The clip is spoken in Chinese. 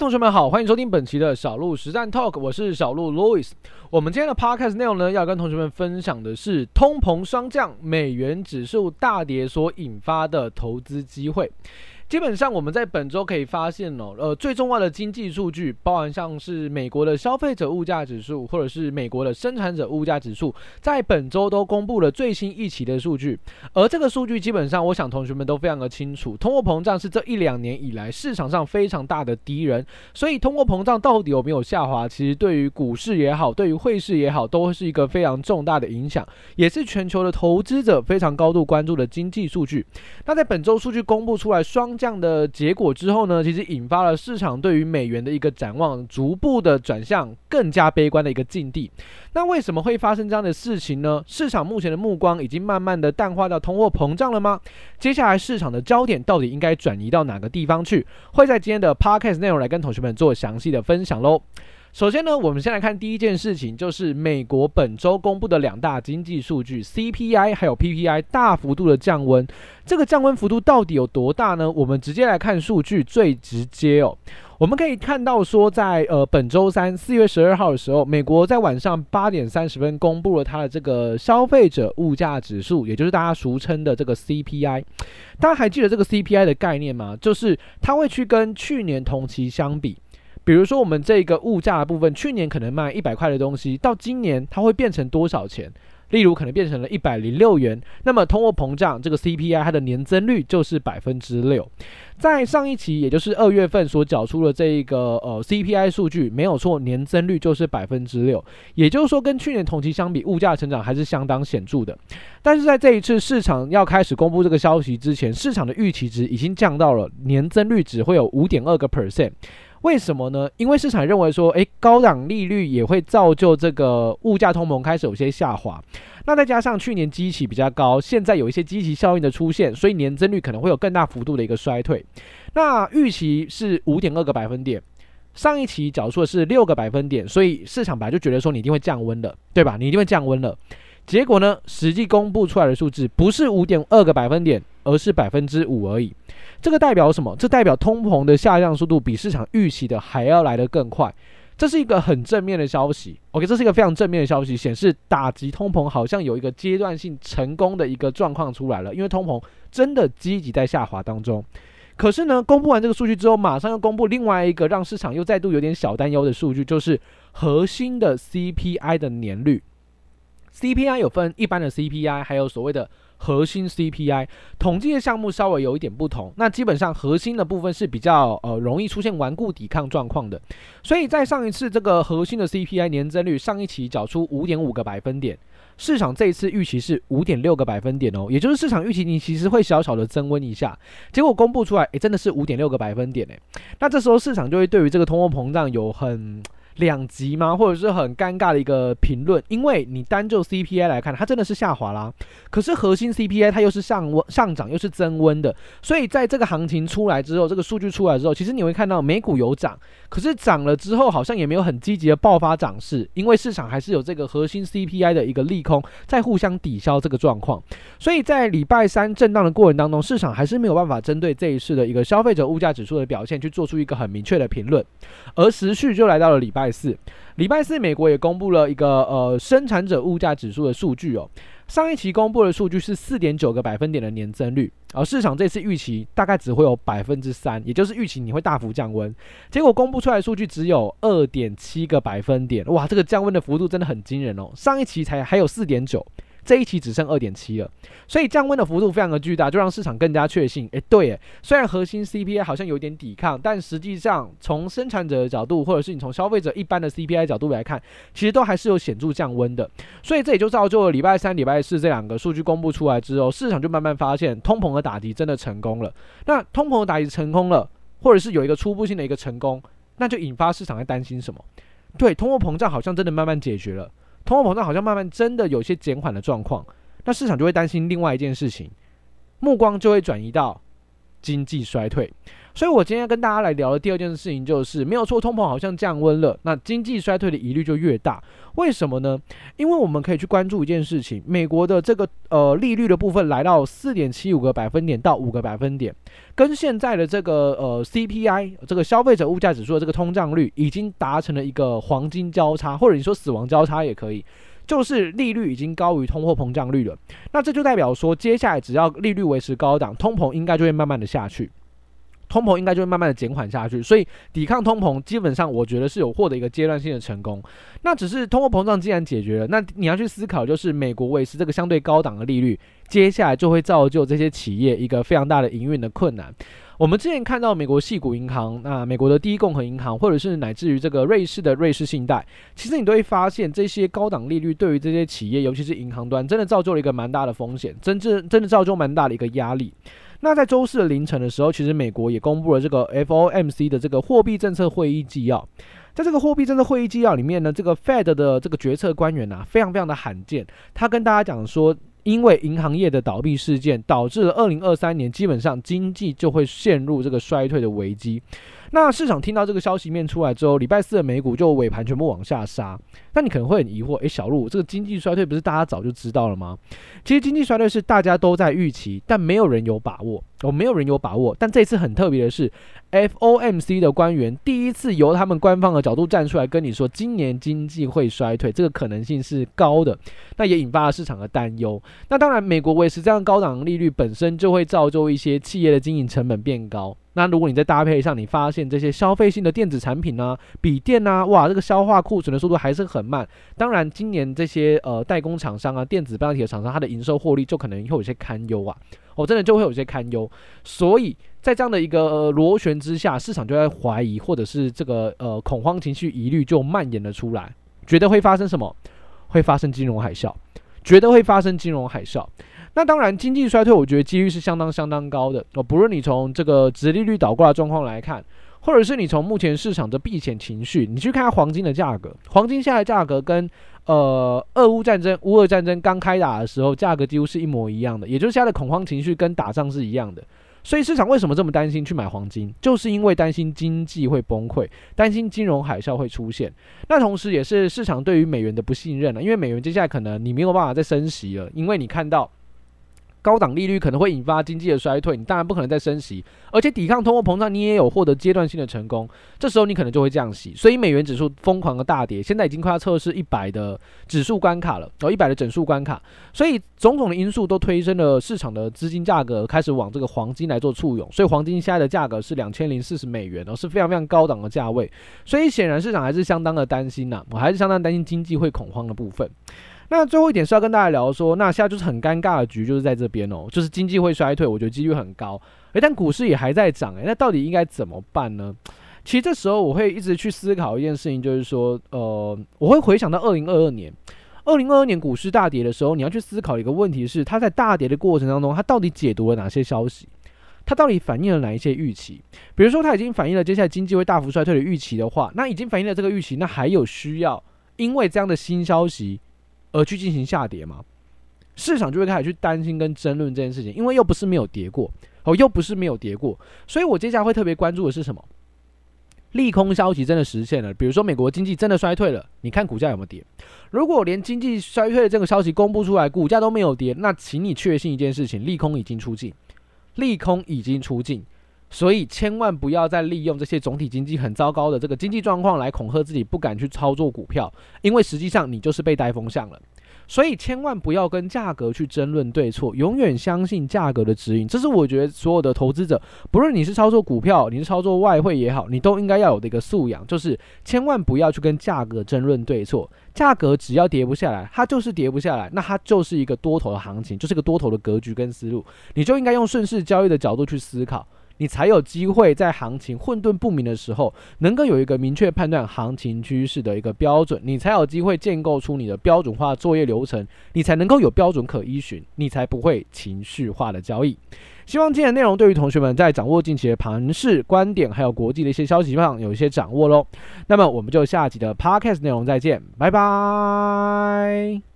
同学们好，欢迎收听本期的小鹿实战 Talk，我是小鹿 Louis。我们今天的 Podcast 内容呢，要跟同学们分享的是通膨双降、美元指数大跌所引发的投资机会。基本上，我们在本周可以发现哦，呃，最重要的经济数据，包含像是美国的消费者物价指数，或者是美国的生产者物价指数，在本周都公布了最新一期的数据。而这个数据基本上，我想同学们都非常的清楚，通货膨胀是这一两年以来市场上非常大的敌人。所以，通货膨胀到底有没有下滑，其实对于股市也好，对于汇市也好，都是一个非常重大的影响，也是全球的投资者非常高度关注的经济数据。那在本周数据公布出来双这样的结果之后呢，其实引发了市场对于美元的一个展望，逐步的转向更加悲观的一个境地。那为什么会发生这样的事情呢？市场目前的目光已经慢慢的淡化到通货膨胀了吗？接下来市场的焦点到底应该转移到哪个地方去？会在今天的 podcast 内容来跟同学们做详细的分享喽。首先呢，我们先来看第一件事情，就是美国本周公布的两大经济数据 CPI 还有 PPI 大幅度的降温。这个降温幅度到底有多大呢？我们直接来看数据最直接哦。我们可以看到说在，在呃本周三四月十二号的时候，美国在晚上八点三十分公布了它的这个消费者物价指数，也就是大家俗称的这个 CPI。大家还记得这个 CPI 的概念吗？就是它会去跟去年同期相比。比如说，我们这个物价的部分，去年可能卖一百块的东西，到今年它会变成多少钱？例如，可能变成了一百零六元。那么，通货膨胀这个 CPI 它的年增率就是百分之六。在上一期，也就是二月份所缴出的这一个呃 CPI 数据，没有错，年增率就是百分之六。也就是说，跟去年同期相比，物价成长还是相当显著的。但是在这一次市场要开始公布这个消息之前，市场的预期值已经降到了年增率只会有五点二个 percent。为什么呢？因为市场认为说，诶，高档利率也会造就这个物价通膨开始有些下滑。那再加上去年基期比较高，现在有一些基期效应的出现，所以年增率可能会有更大幅度的一个衰退。那预期是五点二个百分点，上一期缴出的是六个百分点，所以市场本来就觉得说你一定会降温的，对吧？你一定会降温了。结果呢，实际公布出来的数字不是五点二个百分点，而是百分之五而已。这个代表什么？这代表通膨的下降速度比市场预期的还要来得更快，这是一个很正面的消息。OK，这是一个非常正面的消息，显示打击通膨好像有一个阶段性成功的一个状况出来了，因为通膨真的积极在下滑当中。可是呢，公布完这个数据之后，马上又公布另外一个让市场又再度有点小担忧的数据，就是核心的 CPI 的年率。CPI 有分一般的 CPI，还有所谓的。核心 CPI 统计的项目稍微有一点不同，那基本上核心的部分是比较呃容易出现顽固抵抗状况的，所以在上一次这个核心的 CPI 年增率上一期缴出五点五个百分点，市场这一次预期是五点六个百分点哦，也就是市场预期你其实会小小的增温一下，结果公布出来，诶，真的是五点六个百分点诶，那这时候市场就会对于这个通货膨胀有很。两极吗？或者是很尴尬的一个评论，因为你单就 CPI 来看，它真的是下滑啦。可是核心 CPI 它又是上温上涨，又是增温的。所以在这个行情出来之后，这个数据出来之后，其实你会看到美股有涨，可是涨了之后好像也没有很积极的爆发涨势，因为市场还是有这个核心 CPI 的一个利空在互相抵消这个状况。所以在礼拜三震荡的过程当中，市场还是没有办法针对这一次的一个消费者物价指数的表现去做出一个很明确的评论，而时序就来到了礼拜拜四，礼拜四，美国也公布了一个呃生产者物价指数的数据哦。上一期公布的数据是四点九个百分点的年增率，而市场这次预期大概只会有百分之三，也就是预期你会大幅降温。结果公布出来的数据只有二点七个百分点，哇，这个降温的幅度真的很惊人哦。上一期才还有四点九。这一期只剩二点七了，所以降温的幅度非常的巨大，就让市场更加确信，诶，对，诶，虽然核心 CPI 好像有点抵抗，但实际上从生产者的角度，或者是你从消费者一般的 CPI 角度来看，其实都还是有显著降温的。所以这也就造就了礼拜三、礼拜四这两个数据公布出来之后，市场就慢慢发现通膨的打击真的成功了。那通膨的打击成功了，或者是有一个初步性的一个成功，那就引发市场在担心什么？对，通货膨胀好像真的慢慢解决了。通货膨胀好像慢慢真的有些减缓的状况，那市场就会担心另外一件事情，目光就会转移到经济衰退。所以我今天跟大家来聊的第二件事情就是，没有错，通膨好像降温了，那经济衰退的疑虑就越大。为什么呢？因为我们可以去关注一件事情，美国的这个呃利率的部分来到四点七五个百分点到五个百分点，跟现在的这个呃 CPI 这个消费者物价指数的这个通胀率已经达成了一个黄金交叉，或者你说死亡交叉也可以，就是利率已经高于通货膨胀率了。那这就代表说，接下来只要利率维持高档，通膨应该就会慢慢的下去。通膨应该就会慢慢的减缓下去，所以抵抗通膨基本上我觉得是有获得一个阶段性的成功。那只是通货膨胀既然解决了，那你要去思考就是美国维持这个相对高档的利率，接下来就会造就这些企业一个非常大的营运的困难。我们之前看到美国系股银行、那美国的第一共和银行，或者是乃至于这个瑞士的瑞士信贷，其实你都会发现这些高档利率对于这些企业，尤其是银行端，真的造就了一个蛮大的风险，真正真的造就蛮大的一个压力。那在周四的凌晨的时候，其实美国也公布了这个 FOMC 的这个货币政策会议纪要。在这个货币政策会议纪要里面呢，这个 Fed 的这个决策官员啊，非常非常的罕见。他跟大家讲说，因为银行业的倒闭事件，导致了二零二三年基本上经济就会陷入这个衰退的危机。那市场听到这个消息面出来之后，礼拜四的美股就尾盘全部往下杀。那你可能会很疑惑，诶，小路，这个经济衰退不是大家早就知道了吗？其实经济衰退是大家都在预期，但没有人有把握。哦，没有人有把握。但这次很特别的是，FOMC 的官员第一次由他们官方的角度站出来跟你说，今年经济会衰退，这个可能性是高的。那也引发了市场的担忧。那当然，美国维持这样高档利率本身就会造就一些企业的经营成本变高。那如果你再搭配上，你发现这些消费性的电子产品啊、笔电啊，哇，这个消化库存的速度还是很慢。当然，今年这些呃代工厂商啊、电子半导体的厂商，它的营收获利就可能会有些堪忧啊。哦，真的就会有些堪忧。所以在这样的一个呃螺旋之下，市场就在怀疑，或者是这个呃恐慌情绪疑虑就蔓延了出来，觉得会发生什么？会发生金融海啸？觉得会发生金融海啸？那当然，经济衰退，我觉得几率是相当相当高的哦。不论你从这个殖利率倒挂的状况来看，或者是你从目前市场的避险情绪，你去看看黄金的价格，黄金现在价格跟呃俄乌战争、乌俄战争刚开打的时候价格几乎是一模一样的，也就是现在的恐慌情绪跟打仗是一样的。所以市场为什么这么担心去买黄金，就是因为担心经济会崩溃，担心金融海啸会出现。那同时也是市场对于美元的不信任了，因为美元接下来可能你没有办法再升息了，因为你看到。高档利率可能会引发经济的衰退，你当然不可能再升息，而且抵抗通货膨胀，你也有获得阶段性的成功，这时候你可能就会降息，所以美元指数疯狂的大跌，现在已经快要测试一百的指数关卡了，哦，一百的整数关卡，所以种种的因素都推升了市场的资金价格，开始往这个黄金来做簇拥，所以黄金现在的价格是两千零四十美元哦，是非常非常高档的价位，所以显然市场还是相当的担心呐、我还是相当担心经济会恐慌的部分。那最后一点是要跟大家聊说，那现在就是很尴尬的局，就是在这边哦，就是经济会衰退，我觉得几率很高，诶，但股市也还在涨，诶，那到底应该怎么办呢？其实这时候我会一直去思考一件事情，就是说，呃，我会回想到二零二二年，二零二二年股市大跌的时候，你要去思考一个问题是，它在大跌的过程当中，它到底解读了哪些消息？它到底反映了哪一些预期？比如说，它已经反映了接下来经济会大幅衰退的预期的话，那已经反映了这个预期，那还有需要因为这样的新消息，而去进行下跌嘛，市场就会开始去担心跟争论这件事情，因为又不是没有跌过，哦，又不是没有跌过，所以我接下来会特别关注的是什么？利空消息真的实现了，比如说美国经济真的衰退了，你看股价有没有跌？如果连经济衰退的这个消息公布出来，股价都没有跌，那请你确信一件事情：利空已经出尽，利空已经出尽，所以千万不要再利用这些总体经济很糟糕的这个经济状况来恐吓自己，不敢去操作股票，因为实际上你就是被带风向了。所以千万不要跟价格去争论对错，永远相信价格的指引。这是我觉得所有的投资者，不论你是操作股票，你是操作外汇也好，你都应该要有的一个素养，就是千万不要去跟价格争论对错。价格只要跌不下来，它就是跌不下来，那它就是一个多头的行情，就是一个多头的格局跟思路，你就应该用顺势交易的角度去思考。你才有机会在行情混沌不明的时候，能够有一个明确判断行情趋势的一个标准，你才有机会建构出你的标准化作业流程，你才能够有标准可依循，你才不会情绪化的交易。希望今天的内容对于同学们在掌握近期的盘势观点，还有国际的一些消息上有一些掌握喽。那么我们就下集的 Podcast 内容再见，拜拜。